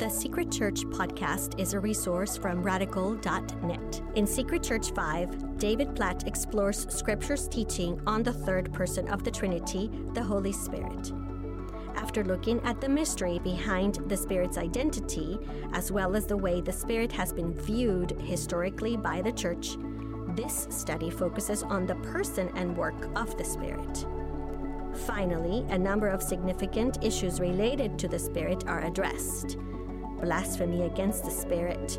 The Secret Church podcast is a resource from radical.net. In Secret Church 5, David Platt explores Scripture's teaching on the third person of the Trinity, the Holy Spirit. After looking at the mystery behind the Spirit's identity, as well as the way the Spirit has been viewed historically by the Church, this study focuses on the person and work of the Spirit. Finally, a number of significant issues related to the Spirit are addressed blasphemy against the Spirit,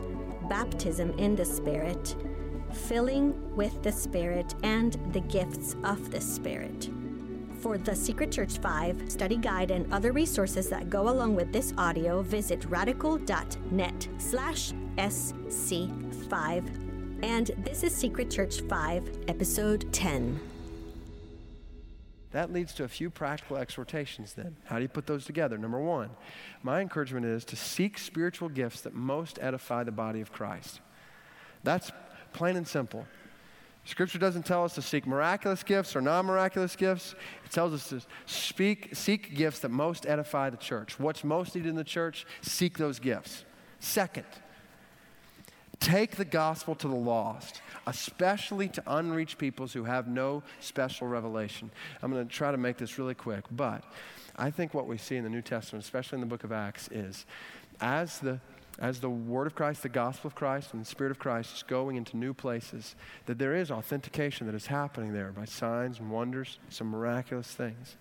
baptism in the Spirit, filling with the Spirit, and the gifts of the Spirit. For the Secret Church 5 study guide and other resources that go along with this audio, visit radical.net slash SC5. And this is Secret Church 5, Episode 10. That leads to a few practical exhortations then. How do you put those together? Number one, my encouragement is to seek spiritual gifts that most edify the body of Christ. That's plain and simple. Scripture doesn't tell us to seek miraculous gifts or non miraculous gifts. It tells us to speak, seek gifts that most edify the church. What's most needed in the church? Seek those gifts. Second, take the gospel to the lost, especially to unreached peoples who have no special revelation. I'm going to try to make this really quick, but I think what we see in the New Testament, especially in the book of Acts, is as the as the word of Christ, the gospel of Christ, and the spirit of Christ is going into new places, that there is authentication that is happening there by signs and wonders, some miraculous things.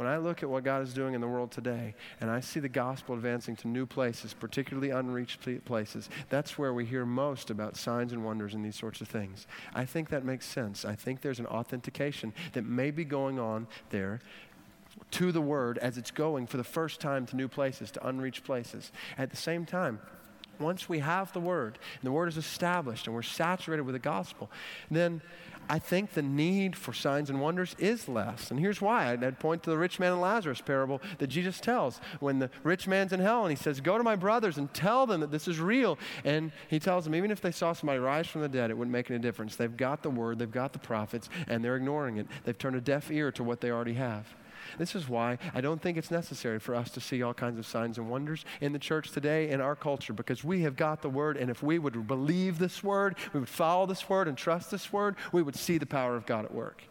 When I look at what God is doing in the world today and I see the gospel advancing to new places, particularly unreached places, that's where we hear most about signs and wonders and these sorts of things. I think that makes sense. I think there's an authentication that may be going on there to the Word as it's going for the first time to new places, to unreached places. At the same time, once we have the Word, and the Word is established, and we're saturated with the gospel, then I think the need for signs and wonders is less. And here's why. I'd point to the rich man and Lazarus parable that Jesus tells. When the rich man's in hell and he says, Go to my brothers and tell them that this is real. And he tells them, even if they saw somebody rise from the dead, it wouldn't make any difference. They've got the word, they've got the prophets, and they're ignoring it. They've turned a deaf ear to what they already have. This is why I don't think it's necessary for us to see all kinds of signs and wonders in the church today in our culture because we have got the word, and if we would believe this word, we would follow this word and trust this word, we would see the power of God at work.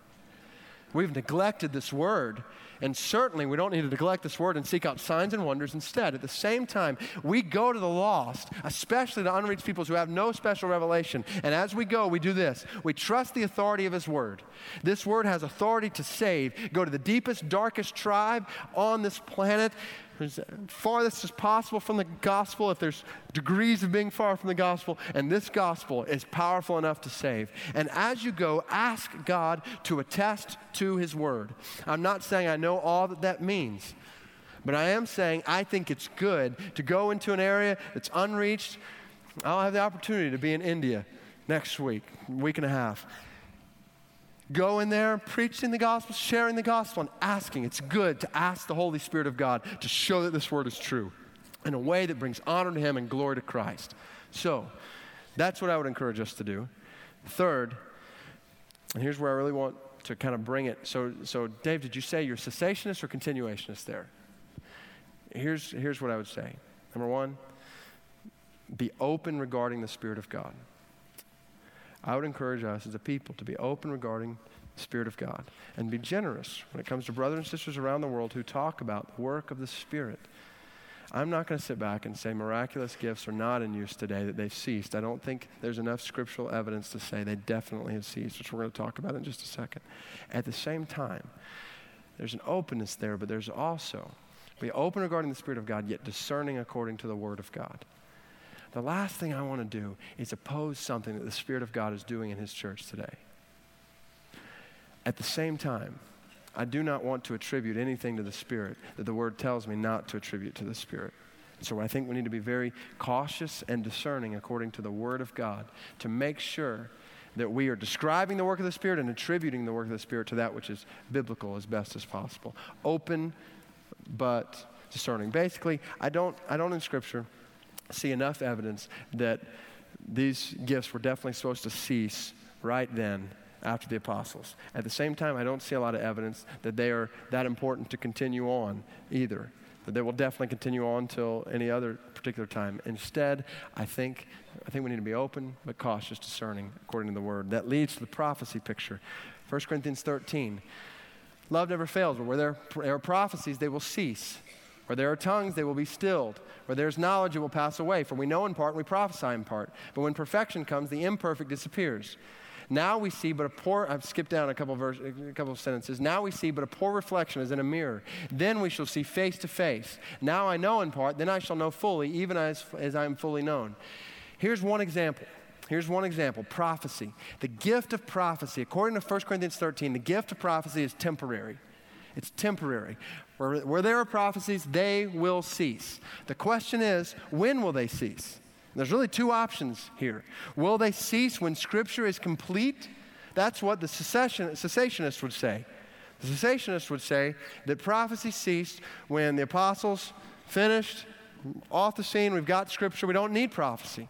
We've neglected this word and certainly, we don't need to neglect this word and seek out signs and wonders instead. At the same time, we go to the lost, especially the unreached peoples who have no special revelation. And as we go, we do this we trust the authority of His word. This word has authority to save. Go to the deepest, darkest tribe on this planet as farthest as possible from the gospel, if there's degrees of being far from the gospel, and this gospel is powerful enough to save. And as you go, ask God to attest to his word. I'm not saying I know all that that means, but I am saying I think it's good to go into an area that's unreached. I'll have the opportunity to be in India next week, week and a half go in there preaching the gospel, sharing the gospel, and asking. It's good to ask the Holy Spirit of God to show that this word is true in a way that brings honor to Him and glory to Christ. So, that's what I would encourage us to do. Third, and here's where I really want to kind of bring it. So, so Dave, did you say you're cessationist or continuationist there? Here's, here's what I would say. Number one, be open regarding the Spirit of God. I would encourage us as a people to be open regarding the Spirit of God and be generous when it comes to brothers and sisters around the world who talk about the work of the Spirit. I'm not going to sit back and say miraculous gifts are not in use today, that they've ceased. I don't think there's enough scriptural evidence to say they definitely have ceased, which we're going to talk about in just a second. At the same time, there's an openness there, but there's also be open regarding the Spirit of God, yet discerning according to the Word of God. The last thing I want to do is oppose something that the Spirit of God is doing in His church today. At the same time, I do not want to attribute anything to the Spirit that the Word tells me not to attribute to the Spirit. So I think we need to be very cautious and discerning according to the Word of God to make sure that we are describing the work of the Spirit and attributing the work of the Spirit to that which is biblical as best as possible. Open, but discerning. Basically, I don't, I don't in Scripture see enough evidence that these gifts were definitely supposed to cease right then after the apostles. At the same time, I don't see a lot of evidence that they are that important to continue on either. but they will definitely continue on until any other particular time. Instead, I think, I think we need to be open but cautious, discerning according to the word. That leads to the prophecy picture. 1 Corinthians 13. Love never fails, but where there are prophecies, they will cease. Where there are tongues, they will be stilled. Where there's knowledge, it will pass away. For we know in part, and we prophesy in part. But when perfection comes, the imperfect disappears. Now we see but a poor, I've skipped down a couple, verse, a couple of sentences. Now we see but a poor reflection as in a mirror. Then we shall see face to face. Now I know in part, then I shall know fully, even as, as I am fully known. Here's one example. Here's one example prophecy. The gift of prophecy, according to 1 Corinthians 13, the gift of prophecy is temporary. It's temporary. Where, where there are prophecies, they will cease. The question is, when will they cease? There's really two options here. Will they cease when Scripture is complete? That's what the cessation, cessationist would say. The cessationist would say that prophecy ceased when the apostles finished, off the scene, we've got Scripture, we don't need prophecy.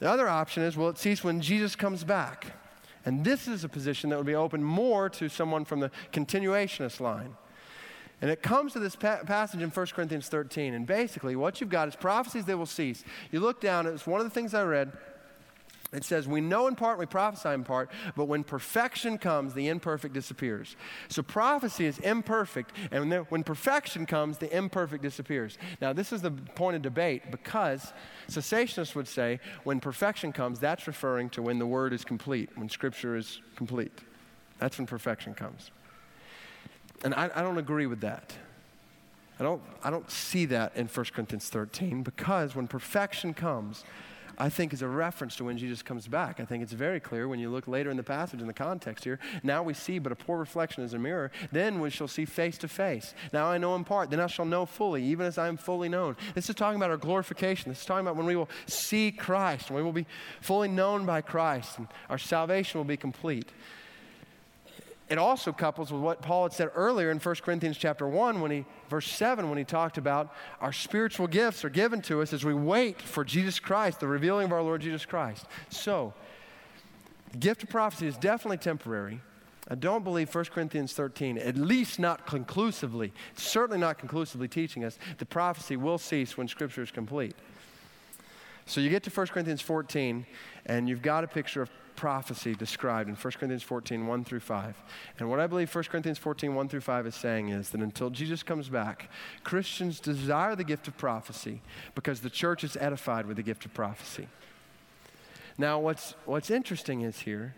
The other option is will it cease when Jesus comes back? And this is a position that would be open more to someone from the continuationist line. And it comes to this pa- passage in 1 Corinthians 13. And basically, what you've got is prophecies that will cease. You look down, it's one of the things I read. It says, We know in part, we prophesy in part, but when perfection comes, the imperfect disappears. So prophecy is imperfect, and when perfection comes, the imperfect disappears. Now, this is the point of debate because cessationists would say, when perfection comes, that's referring to when the word is complete, when scripture is complete. That's when perfection comes. And I, I don't agree with that. I don't, I don't see that in 1 Corinthians 13 because when perfection comes, I think is a reference to when Jesus comes back. I think it's very clear when you look later in the passage in the context here. Now we see but a poor reflection as a mirror. Then we shall see face to face. Now I know in part. Then I shall know fully, even as I am fully known. This is talking about our glorification. This is talking about when we will see Christ, when we will be fully known by Christ, and our salvation will be complete it also couples with what Paul had said earlier in 1 Corinthians chapter 1 when he verse 7 when he talked about our spiritual gifts are given to us as we wait for Jesus Christ, the revealing of our Lord Jesus Christ. So, the gift of prophecy is definitely temporary. I don't believe 1 Corinthians 13, at least not conclusively, certainly not conclusively teaching us that prophecy will cease when Scripture is complete. So you get to 1 Corinthians 14, and you've got a picture of prophecy described in 1 Corinthians 14, 1 through 5. And what I believe 1 Corinthians 14, 1 through 5 is saying is that until Jesus comes back, Christians desire the gift of prophecy because the church is edified with the gift of prophecy. Now, what's, what's interesting is here,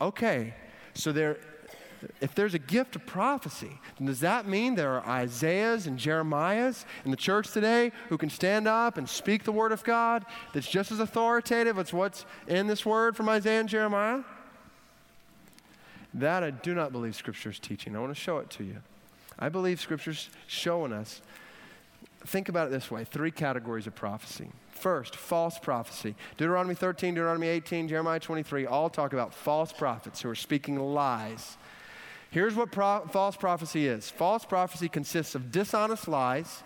okay, so there, if there's a gift of prophecy, does that mean there are Isaiahs and Jeremiahs in the church today who can stand up and speak the word of God that's just as authoritative as what's in this word from Isaiah and Jeremiah? That I do not believe Scripture is teaching. I want to show it to you. I believe Scripture's showing us. Think about it this way three categories of prophecy. First, false prophecy. Deuteronomy 13, Deuteronomy 18, Jeremiah 23 all talk about false prophets who are speaking lies Here's what pro- false prophecy is false prophecy consists of dishonest lies,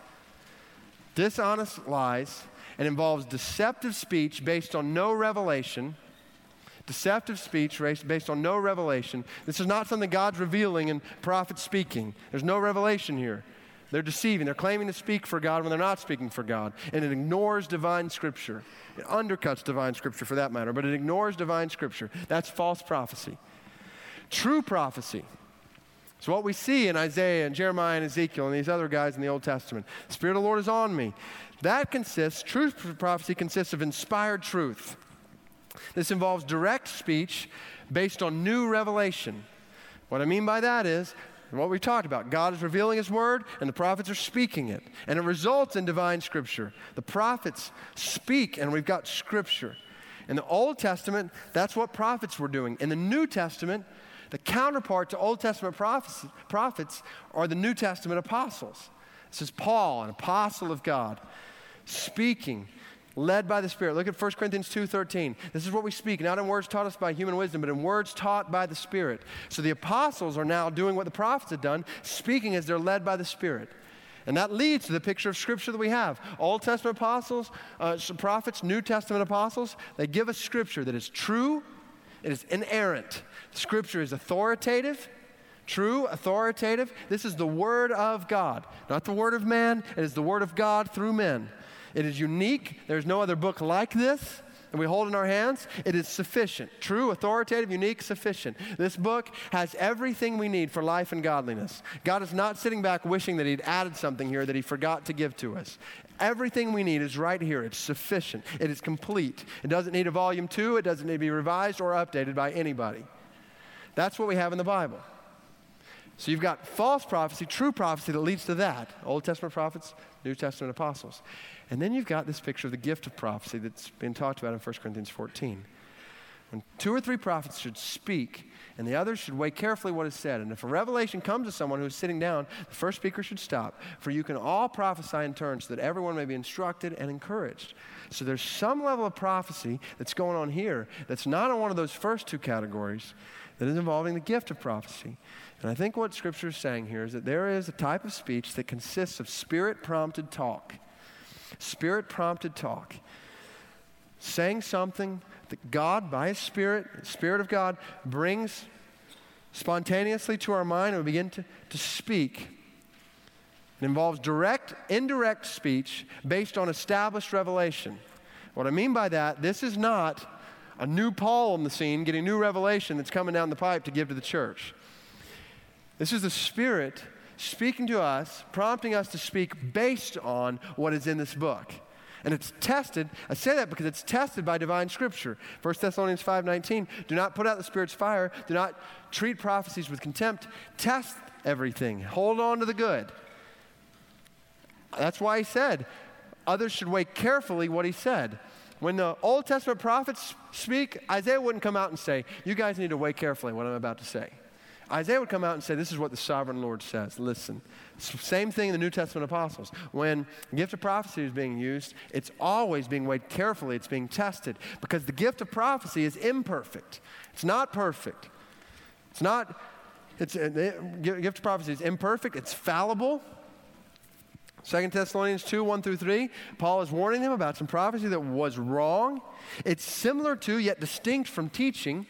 dishonest lies, and involves deceptive speech based on no revelation. Deceptive speech based on no revelation. This is not something God's revealing in prophets speaking. There's no revelation here. They're deceiving. They're claiming to speak for God when they're not speaking for God. And it ignores divine scripture. It undercuts divine scripture for that matter, but it ignores divine scripture. That's false prophecy. True prophecy so, what we see in Isaiah and Jeremiah and Ezekiel and these other guys in the Old Testament, the Spirit of the Lord is on me. That consists, truth prophecy consists of inspired truth. This involves direct speech based on new revelation. What I mean by that is what we talked about. God is revealing His word, and the prophets are speaking it. And it results in divine scripture. The prophets speak, and we've got scripture. In the Old Testament, that's what prophets were doing. In the New Testament, the counterpart to Old Testament prophets, prophets are the New Testament apostles. This is Paul, an apostle of God, speaking, led by the Spirit. Look at 1 Corinthians 2:13. This is what we speak, not in words taught us by human wisdom, but in words taught by the Spirit. So the apostles are now doing what the prophets had done, speaking as they're led by the Spirit. And that leads to the picture of Scripture that we have. Old Testament apostles, uh, prophets, New Testament apostles, they give us Scripture that is true, it is inerrant. Scripture is authoritative, True, authoritative. This is the Word of God, not the Word of man. It is the Word of God through men. It is unique. There's no other book like this and we hold in our hands, it is sufficient. True, authoritative, unique, sufficient. This book has everything we need for life and godliness. God is not sitting back wishing that He'd added something here that He forgot to give to us. Everything we need is right here. It's sufficient. It is complete. It doesn't need a volume two, it doesn't need to be revised or updated by anybody. That's what we have in the Bible. So you've got false prophecy, true prophecy that leads to that. Old Testament prophets, New Testament apostles. And then you've got this picture of the gift of prophecy that's been talked about in 1 Corinthians 14. When two or three prophets should speak, and the others should weigh carefully what is said. And if a revelation comes to someone who is sitting down, the first speaker should stop. For you can all prophesy in turn so that everyone may be instructed and encouraged. So there's some level of prophecy that's going on here that's not in one of those first two categories that is involving the gift of prophecy. And I think what Scripture is saying here is that there is a type of speech that consists of spirit prompted talk. Spirit prompted talk. Saying something that God, by His Spirit, the Spirit of God, brings spontaneously to our mind and we begin to, to speak. It involves direct, indirect speech based on established revelation. What I mean by that, this is not a new Paul on the scene getting new revelation that's coming down the pipe to give to the church. This is the Spirit speaking to us, prompting us to speak based on what is in this book. And it's tested. I say that because it's tested by divine scripture. 1 Thessalonians 5:19, do not put out the spirit's fire, do not treat prophecies with contempt. Test everything. Hold on to the good. That's why he said others should weigh carefully what he said. When the Old Testament prophets speak, Isaiah wouldn't come out and say, You guys need to weigh carefully what I'm about to say. Isaiah would come out and say, This is what the sovereign Lord says. Listen. Same thing in the New Testament apostles. When gift of prophecy is being used, it's always being weighed carefully, it's being tested because the gift of prophecy is imperfect. It's not perfect. It's not, it's, uh, the gift of prophecy is imperfect, it's fallible. 2 Thessalonians 2 1 through 3, Paul is warning them about some prophecy that was wrong. It's similar to, yet distinct from teaching.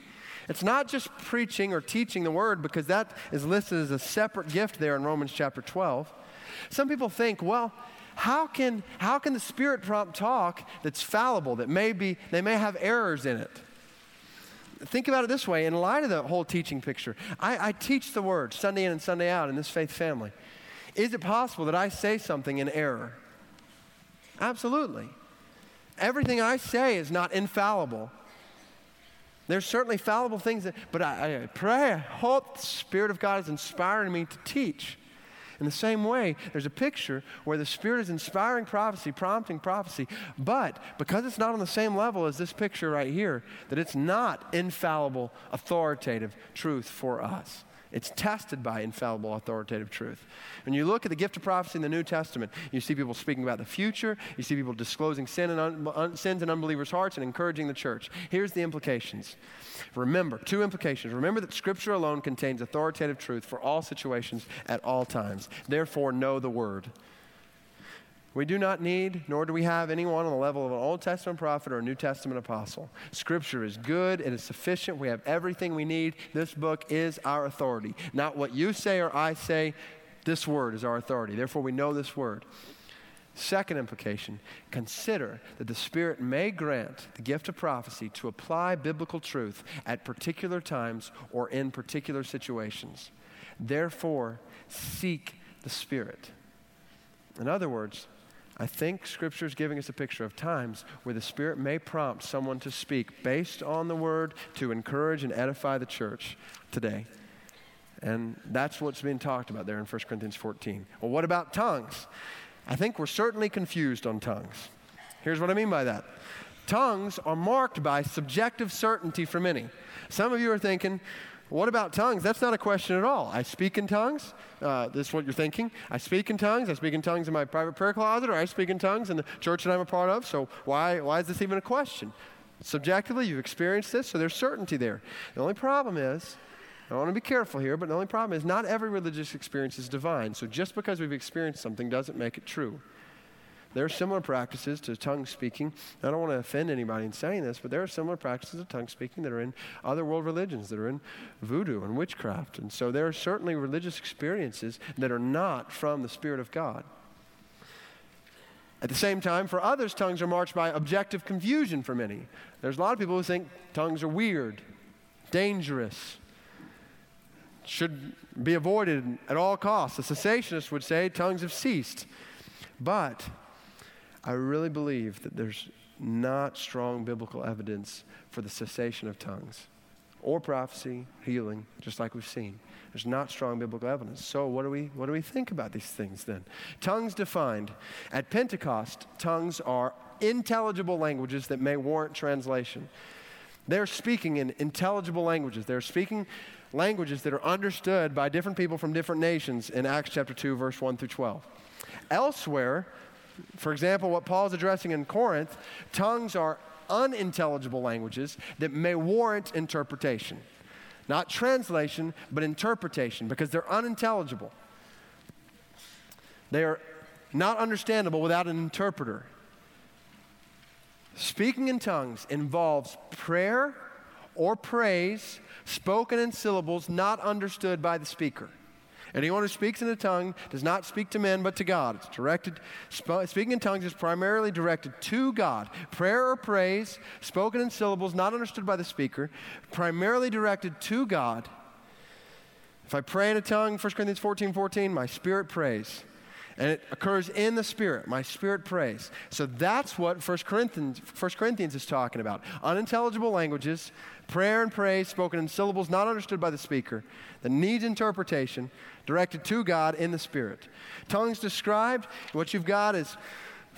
It's not just preaching or teaching the word because that is listed as a separate gift there in Romans chapter 12. Some people think, well, how can, how can the Spirit prompt talk that's fallible, that may be, they may have errors in it? Think about it this way in light of the whole teaching picture. I, I teach the word Sunday in and Sunday out in this faith family. Is it possible that I say something in error? Absolutely. Everything I say is not infallible. There's certainly fallible things, that, but I, I pray, I hope the Spirit of God is inspiring me to teach. In the same way, there's a picture where the Spirit is inspiring prophecy, prompting prophecy, but because it's not on the same level as this picture right here, that it's not infallible, authoritative truth for us. It's tested by infallible, authoritative truth. When you look at the gift of prophecy in the New Testament, you see people speaking about the future. You see people disclosing sin and un- un- sins in unbelievers' hearts and encouraging the church. Here's the implications. Remember, two implications. Remember that Scripture alone contains authoritative truth for all situations at all times. Therefore, know the Word. We do not need, nor do we have anyone on the level of an Old Testament prophet or a New Testament apostle. Scripture is good, it is sufficient, we have everything we need. This book is our authority. Not what you say or I say, this word is our authority. Therefore, we know this word. Second implication consider that the Spirit may grant the gift of prophecy to apply biblical truth at particular times or in particular situations. Therefore, seek the Spirit. In other words, I think Scripture is giving us a picture of times where the Spirit may prompt someone to speak based on the Word to encourage and edify the church today. And that's what's being talked about there in 1 Corinthians 14. Well, what about tongues? I think we're certainly confused on tongues. Here's what I mean by that tongues are marked by subjective certainty for many. Some of you are thinking, what about tongues? That's not a question at all. I speak in tongues. Uh, this is what you're thinking. I speak in tongues. I speak in tongues in my private prayer closet, or I speak in tongues in the church that I'm a part of. So why, why is this even a question? Subjectively, you've experienced this, so there's certainty there. The only problem is, I want to be careful here, but the only problem is not every religious experience is divine. So just because we've experienced something doesn't make it true. There are similar practices to tongue speaking. I don't want to offend anybody in saying this, but there are similar practices of tongue speaking that are in other world religions, that are in voodoo and witchcraft. And so there are certainly religious experiences that are not from the Spirit of God. At the same time, for others, tongues are marked by objective confusion for many. There's a lot of people who think tongues are weird, dangerous, should be avoided at all costs. The cessationists would say tongues have ceased. But I really believe that there's not strong biblical evidence for the cessation of tongues or prophecy, healing, just like we've seen. There's not strong biblical evidence. So, what do we, what do we think about these things then? Tongues defined. At Pentecost, tongues are intelligible languages that may warrant translation. They're speaking in intelligible languages. They're speaking languages that are understood by different people from different nations in Acts chapter 2, verse 1 through 12. Elsewhere, for example, what Paul's addressing in Corinth, tongues are unintelligible languages that may warrant interpretation. Not translation, but interpretation, because they're unintelligible. They are not understandable without an interpreter. Speaking in tongues involves prayer or praise spoken in syllables not understood by the speaker. Anyone who speaks in a tongue does not speak to men but to God. It's directed, sp- speaking in tongues is primarily directed to God. Prayer or praise, spoken in syllables not understood by the speaker, primarily directed to God. If I pray in a tongue, 1 Corinthians 14 14, my spirit prays. And it occurs in the spirit. My spirit prays. So that's what 1 Corinthians, 1 Corinthians is talking about. Unintelligible languages, prayer and praise spoken in syllables not understood by the speaker that needs interpretation directed to God in the Spirit. Tongues described, what you've got is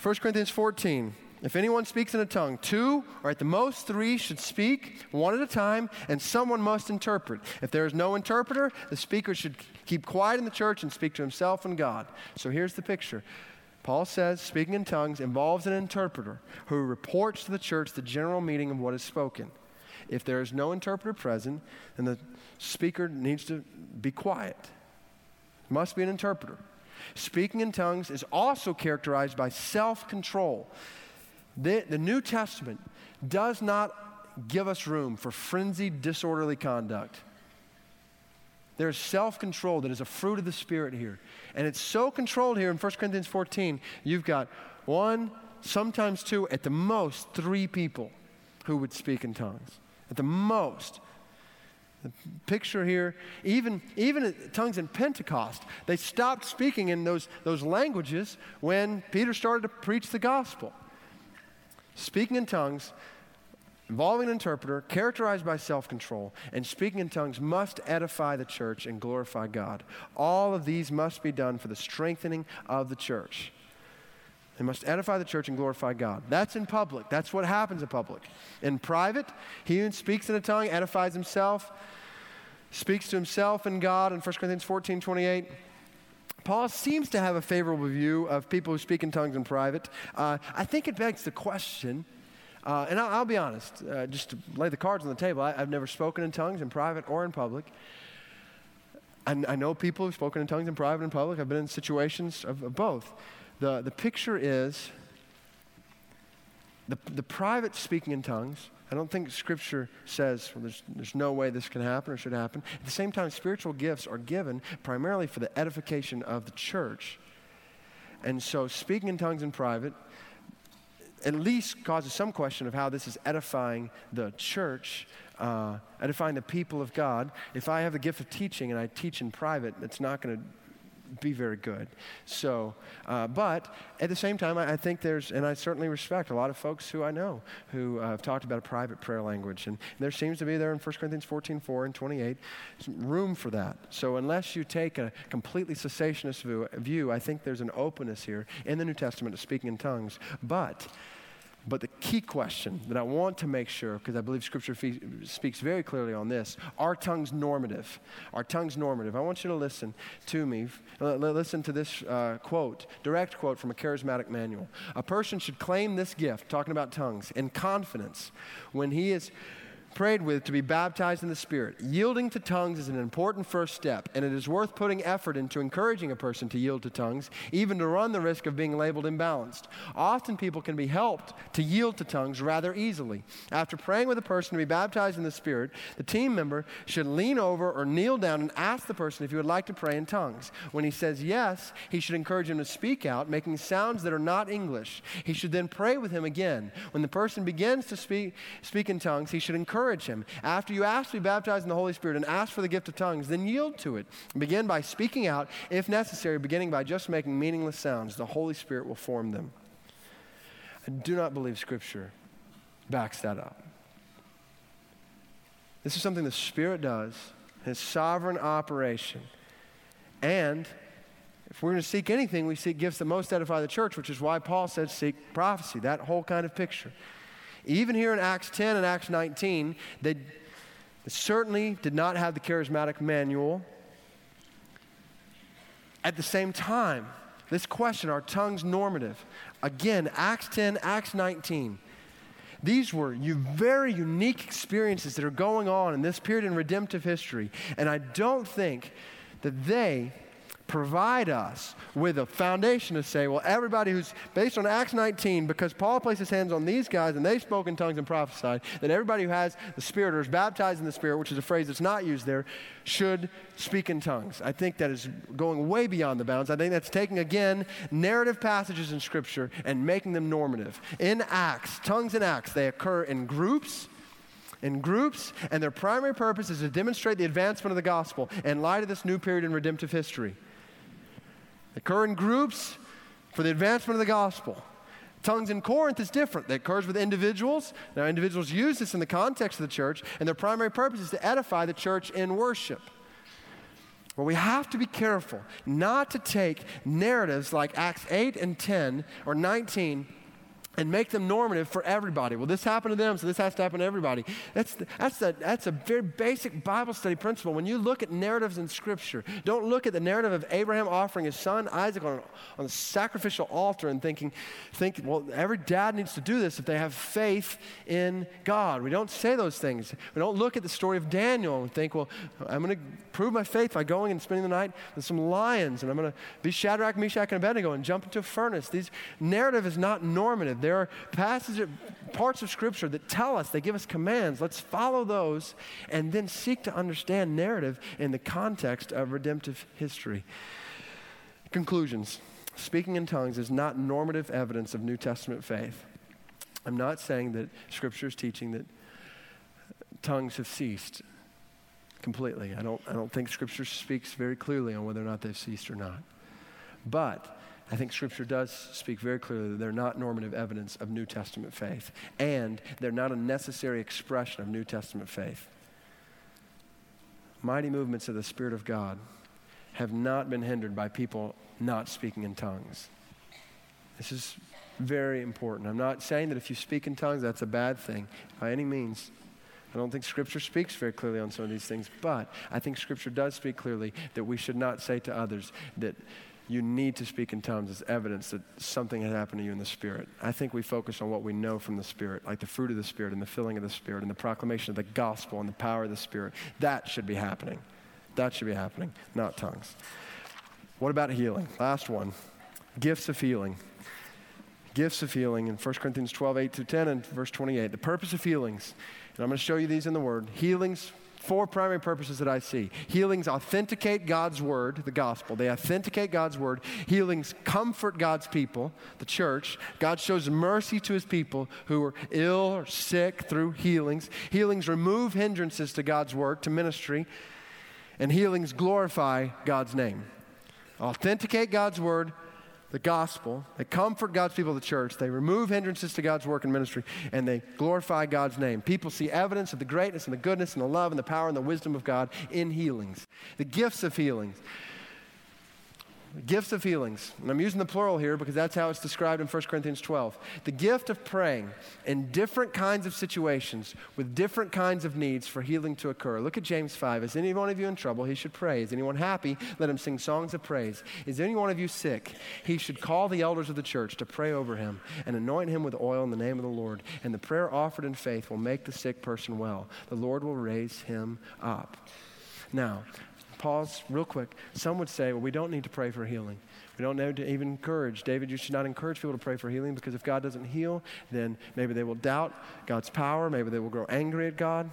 1 Corinthians 14. If anyone speaks in a tongue, two or at the most three should speak one at a time, and someone must interpret. If there is no interpreter, the speaker should keep quiet in the church and speak to himself and God. So here's the picture. Paul says speaking in tongues involves an interpreter who reports to the church the general meaning of what is spoken. If there is no interpreter present, then the speaker needs to be quiet. Must be an interpreter. Speaking in tongues is also characterized by self control. The, the New Testament does not give us room for frenzied, disorderly conduct. There's self control that is a fruit of the Spirit here. And it's so controlled here in 1 Corinthians 14. You've got one, sometimes two, at the most three people who would speak in tongues. At the most. The picture here, even, even tongues in Pentecost, they stopped speaking in those, those languages when Peter started to preach the gospel. Speaking in tongues, involving an interpreter, characterized by self control, and speaking in tongues must edify the church and glorify God. All of these must be done for the strengthening of the church. They must edify the church and glorify God. That's in public. That's what happens in public. In private, he who speaks in a tongue edifies himself, speaks to himself and God in 1 Corinthians 14 28. Paul seems to have a favorable view of people who speak in tongues in private. Uh, I think it begs the question, uh, and I'll, I'll, be honest, uh, just to lay the cards on the table, I, have never spoken in tongues in private or in public. I, I know people who've spoken in tongues in private and public. I've been in situations of, of both. The, the picture is the, the private speaking in tongues. I don't think Scripture says well, there's, there's no way this can happen or should happen. At the same time, spiritual gifts are given primarily for the edification of the church. And so, speaking in tongues in private at least causes some question of how this is edifying the church, uh, edifying the people of God. If I have the gift of teaching and I teach in private, it's not going to be very good. So, uh, but at the same time, I, I, think there's, and I certainly respect a lot of folks who I know who uh, have talked about a private prayer language. And there seems to be there in 1 Corinthians 14 4 and 28 room for that. So, unless you take a completely cessationist view, view I think there's an openness here in the New Testament to speaking in tongues. But but the key question that I want to make sure, because I believe Scripture fe- speaks very clearly on this, are tongues normative? Are tongues normative? I want you to listen to me. L- listen to this uh, quote, direct quote from a charismatic manual. A person should claim this gift, talking about tongues, in confidence when he is prayed with to be baptized in the Spirit. Yielding to tongues is an important first step, and it is worth putting effort into encouraging a person to yield to tongues, even to run the risk of being labeled imbalanced. Often people can be helped to yield to tongues rather easily. After praying with a person to be baptized in the Spirit, the team member should lean over or kneel down and ask the person if he would like to pray in tongues. When he says yes, he should encourage him to speak out, making sounds that are not English. He should then pray with him again. When the person begins to speak, speak in tongues, he should encourage him. After you ask to be baptized in the Holy Spirit and ask for the gift of tongues, then yield to it. Begin by speaking out, if necessary, beginning by just making meaningless sounds. The Holy Spirit will form them. I do not believe Scripture backs that up. This is something the Spirit does, His sovereign operation. And if we're going to seek anything, we seek gifts that most edify the church, which is why Paul said seek prophecy, that whole kind of picture. Even here in Acts 10 and Acts 19, they certainly did not have the charismatic manual. At the same time, this question are tongues normative? Again, Acts 10, Acts 19. These were very unique experiences that are going on in this period in redemptive history. And I don't think that they provide us with a foundation to say, well, everybody who's based on Acts 19, because Paul placed his hands on these guys and they spoke in tongues and prophesied, that everybody who has the Spirit or is baptized in the Spirit, which is a phrase that's not used there, should speak in tongues. I think that is going way beyond the bounds. I think that's taking, again, narrative passages in Scripture and making them normative. In Acts, tongues in Acts, they occur in groups in groups, and their primary purpose is to demonstrate the advancement of the gospel in light of this new period in redemptive history. They occur in groups for the advancement of the gospel. Tongues in Corinth is different. It occurs with individuals. Now, individuals use this in the context of the church, and their primary purpose is to edify the church in worship. Well, we have to be careful not to take narratives like Acts 8 and 10 or 19 and make them normative for everybody. Well, this happened to them, so this has to happen to everybody. That's, the, that's, the, that's a very basic Bible study principle. When you look at narratives in Scripture, don't look at the narrative of Abraham offering his son Isaac on, on the sacrificial altar and thinking, think, well, every dad needs to do this if they have faith in God. We don't say those things. We don't look at the story of Daniel and think, well, I'm going to prove my faith by going and spending the night with some lions, and I'm going to be Shadrach, Meshach, and Abednego and jump into a furnace. These narrative is not normative. There are passages, parts of Scripture that tell us, they give us commands. Let's follow those and then seek to understand narrative in the context of redemptive history. Conclusions. Speaking in tongues is not normative evidence of New Testament faith. I'm not saying that Scripture is teaching that tongues have ceased completely. I don't, I don't think Scripture speaks very clearly on whether or not they've ceased or not. But I think Scripture does speak very clearly that they're not normative evidence of New Testament faith, and they're not a necessary expression of New Testament faith. Mighty movements of the Spirit of God have not been hindered by people not speaking in tongues. This is very important. I'm not saying that if you speak in tongues, that's a bad thing by any means. I don't think Scripture speaks very clearly on some of these things, but I think Scripture does speak clearly that we should not say to others that you need to speak in tongues as evidence that something has happened to you in the Spirit. I think we focus on what we know from the Spirit, like the fruit of the Spirit and the filling of the Spirit and the proclamation of the gospel and the power of the Spirit. That should be happening. That should be happening, not tongues. What about healing? Last one gifts of healing. Gifts of healing in 1 Corinthians 12, 8 through 10 and verse 28. The purpose of healings, and I'm going to show you these in the Word. Healings four primary purposes that I see. Healings authenticate God's word, the gospel. They authenticate God's word. Healings comfort God's people, the church. God shows mercy to his people who are ill or sick through healings. Healings remove hindrances to God's work, to ministry. And healings glorify God's name. Authenticate God's word, the gospel. They comfort God's people, the church. They remove hindrances to God's work and ministry, and they glorify God's name. People see evidence of the greatness and the goodness and the love and the power and the wisdom of God in healings, the gifts of healings. Gifts of healings. And I'm using the plural here because that's how it's described in 1 Corinthians 12. The gift of praying in different kinds of situations with different kinds of needs for healing to occur. Look at James 5. Is any one of you in trouble? He should pray. Is anyone happy? Let him sing songs of praise. Is any one of you sick? He should call the elders of the church to pray over him and anoint him with oil in the name of the Lord. And the prayer offered in faith will make the sick person well. The Lord will raise him up. Now, pause real quick. Some would say, well, we don't need to pray for healing. We don't need to even encourage. David, you should not encourage people to pray for healing because if God doesn't heal, then maybe they will doubt God's power. Maybe they will grow angry at God.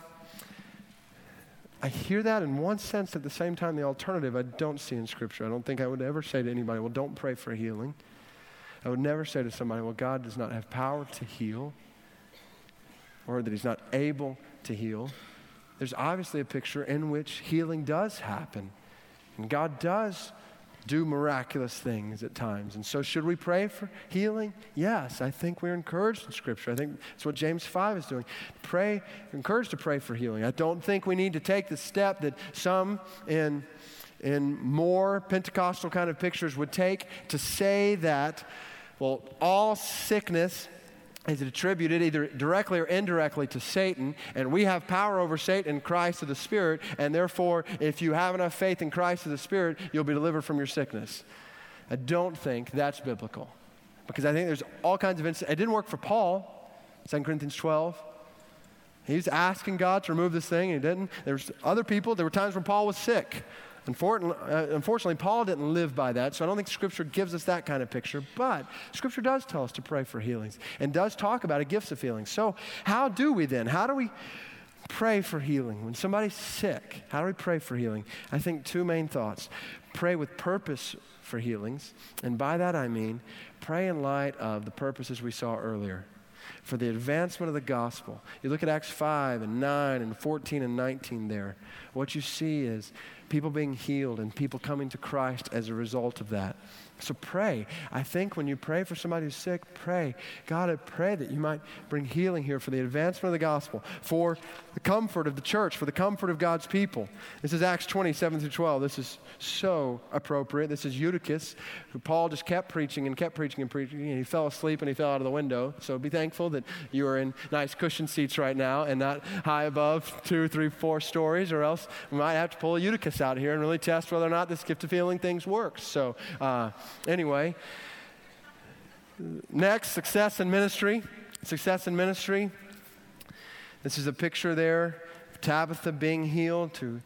I hear that in one sense. At the same time, the alternative I don't see in Scripture. I don't think I would ever say to anybody, well, don't pray for healing. I would never say to somebody, well, God does not have power to heal or that He's not able to heal there's obviously a picture in which healing does happen. And God does do miraculous things at times. And so, should we pray for healing? Yes, I think we're encouraged in Scripture. I think that's what James 5 is doing. Pray, encouraged to pray for healing. I don't think we need to take the step that some in, in more Pentecostal kind of pictures would take to say that, well, all sickness is attributed either directly or indirectly to Satan, and we have power over Satan in Christ of the Spirit, and therefore, if you have enough faith in Christ of the Spirit, you'll be delivered from your sickness. I don't think that's biblical because I think there's all kinds of instances. It didn't work for Paul, 2 Corinthians 12. He's asking God to remove this thing, and he didn't. There was other people. There were times when Paul was sick. Unfortunately, uh, Paul didn't live by that, so I don't think Scripture gives us that kind of picture. But Scripture does tell us to pray for healings and does talk about a gifts of healing. So, how do we then? How do we pray for healing? When somebody's sick, how do we pray for healing? I think two main thoughts pray with purpose for healings, and by that I mean pray in light of the purposes we saw earlier for the advancement of the gospel. You look at Acts 5 and 9 and 14 and 19 there. What you see is people being healed and people coming to Christ as a result of that. So pray. I think when you pray for somebody who's sick, pray. God, I pray that you might bring healing here for the advancement of the gospel, for the comfort of the church, for the comfort of God's people. This is Acts 27 through 12. This is so appropriate. This is Eutychus, who Paul just kept preaching and kept preaching and preaching, and he fell asleep and he fell out of the window. So be thankful that you are in nice cushion seats right now and not high above two, three, four stories, or else we might have to pull Eutychus out here and really test whether or not this gift of healing things works. So, uh, Anyway, next, success in ministry. Success in ministry. This is a picture there Tabitha being healed to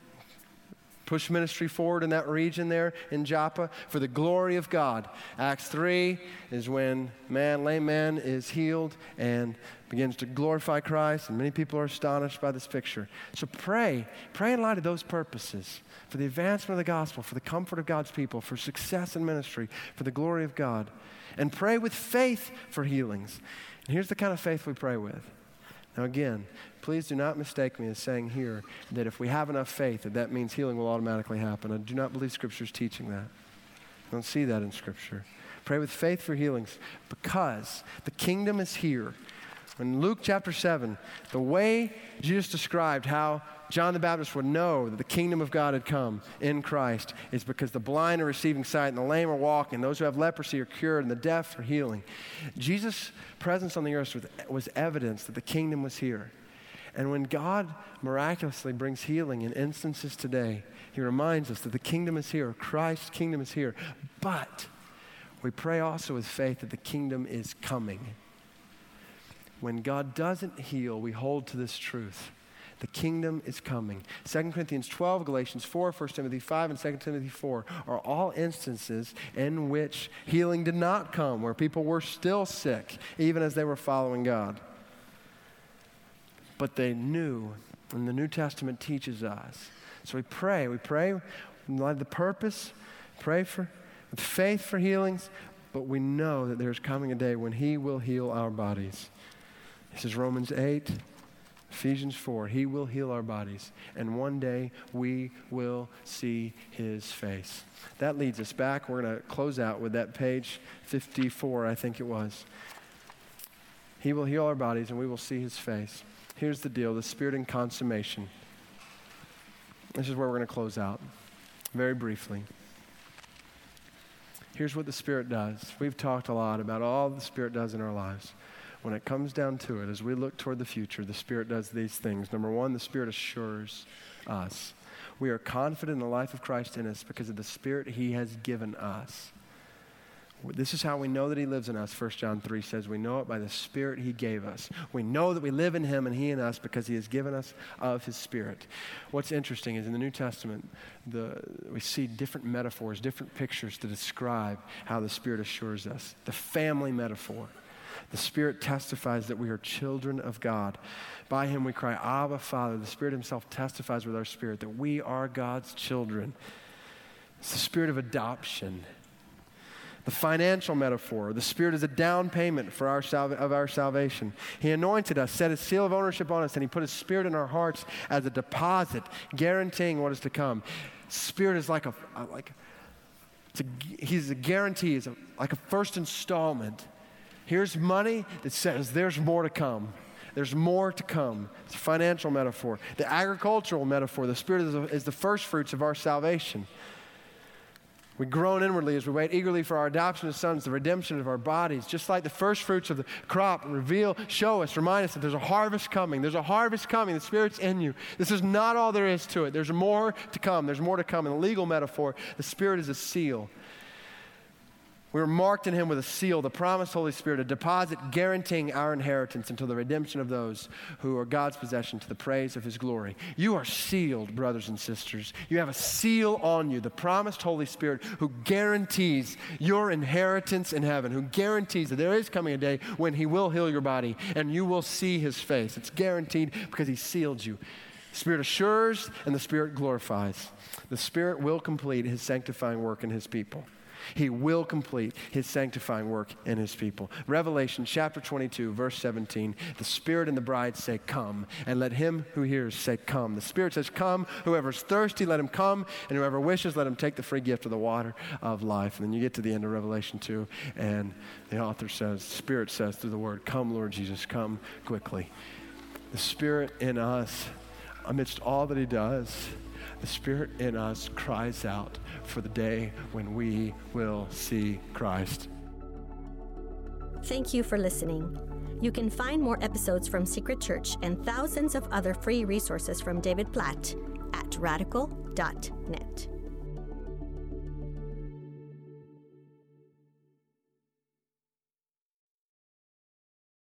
push ministry forward in that region there in Joppa for the glory of God. Acts 3 is when man, lame man is healed and begins to glorify Christ, and many people are astonished by this picture. So pray, pray in light of those purposes for the advancement of the gospel, for the comfort of God's people, for success in ministry, for the glory of God. And pray with faith for healings. And here's the kind of faith we pray with. Now, again, please do not mistake me as saying here that if we have enough faith, that that means healing will automatically happen. I do not believe Scripture is teaching that. I don't see that in Scripture. Pray with faith for healings because the kingdom is here. In Luke chapter 7, the way Jesus described how John the Baptist would know that the kingdom of God had come in Christ is because the blind are receiving sight and the lame are walking, those who have leprosy are cured, and the deaf are healing. Jesus' presence on the earth was, evidence that the kingdom was here. And when God miraculously brings healing in instances today, He reminds us that the kingdom is here, Christ's kingdom is here. But we pray also with faith that the kingdom is coming. When God doesn't heal, we hold to this truth the kingdom is coming. 2 Corinthians 12, Galatians 4, 1 Timothy 5, and 2 Timothy 4 are all instances in which healing did not come, where people were still sick, even as they were following God. But they knew, and the New Testament teaches us. So we pray. We pray of the purpose, pray for with faith for healings, but we know that there's coming a day when He will heal our bodies. This is Romans 8. Ephesians 4, He will heal our bodies, and one day we will see His face. That leads us back. We're going to close out with that page 54, I think it was. He will heal our bodies, and we will see His face. Here's the deal the Spirit in consummation. This is where we're going to close out very briefly. Here's what the Spirit does. We've talked a lot about all the Spirit does in our lives. When it comes down to it, as we look toward the future, the Spirit does these things. Number one, the Spirit assures us. We are confident in the life of Christ in us because of the Spirit He has given us. This is how we know that He lives in us. 1 John 3 says, We know it by the Spirit He gave us. We know that we live in Him and He in us because He has given us of His Spirit. What's interesting is in the New Testament, the, we see different metaphors, different pictures to describe how the Spirit assures us. The family metaphor. The Spirit testifies that we are children of God. By Him we cry, Abba, Father. The Spirit Himself testifies with our spirit that we are God's children. It's the spirit of adoption the financial metaphor. The Spirit is a down payment for our of our salvation. He anointed us, set a seal of ownership on us, and He put His Spirit in our hearts as a deposit, guaranteeing what is to come. Spirit is like a, like, a, He's a guarantee, He's a, like a first installment. Here's money that says there's more to come. There's more to come. It's a financial metaphor. The agricultural metaphor, the Spirit is, a, is the first fruits of our salvation. We groan inwardly as we wait eagerly for our adoption as sons, the redemption of our bodies. Just like the first fruits of the crop reveal, show us, remind us that there's a harvest coming. There's a harvest coming. The Spirit's in you. This is not all there is to it. There's more to come. There's more to come. In the legal metaphor, the Spirit is a seal. We were marked in him with a seal, the promised Holy Spirit, a deposit guaranteeing our inheritance until the redemption of those who are God's possession to the praise of his glory. You are sealed, brothers and sisters. You have a seal on you, the promised Holy Spirit who guarantees your inheritance in heaven, who guarantees that there is coming a day when he will heal your body and you will see his face. It's guaranteed because he sealed you. The Spirit assures and the Spirit glorifies. The Spirit will complete his sanctifying work in his people. He will complete his sanctifying work in his people. Revelation chapter 22, verse 17 the Spirit and the bride say, Come, and let him who hears say, Come. The Spirit says, Come. Whoever's thirsty, let him come, and whoever wishes, let him take the free gift of the water of life. And then you get to the end of Revelation 2, and the author says, Spirit says through the word, Come, Lord Jesus, come quickly. The Spirit in us, amidst all that he does, the Spirit in us cries out for the day when we will see Christ. Thank you for listening. You can find more episodes from Secret Church and thousands of other free resources from David Platt at radical.net.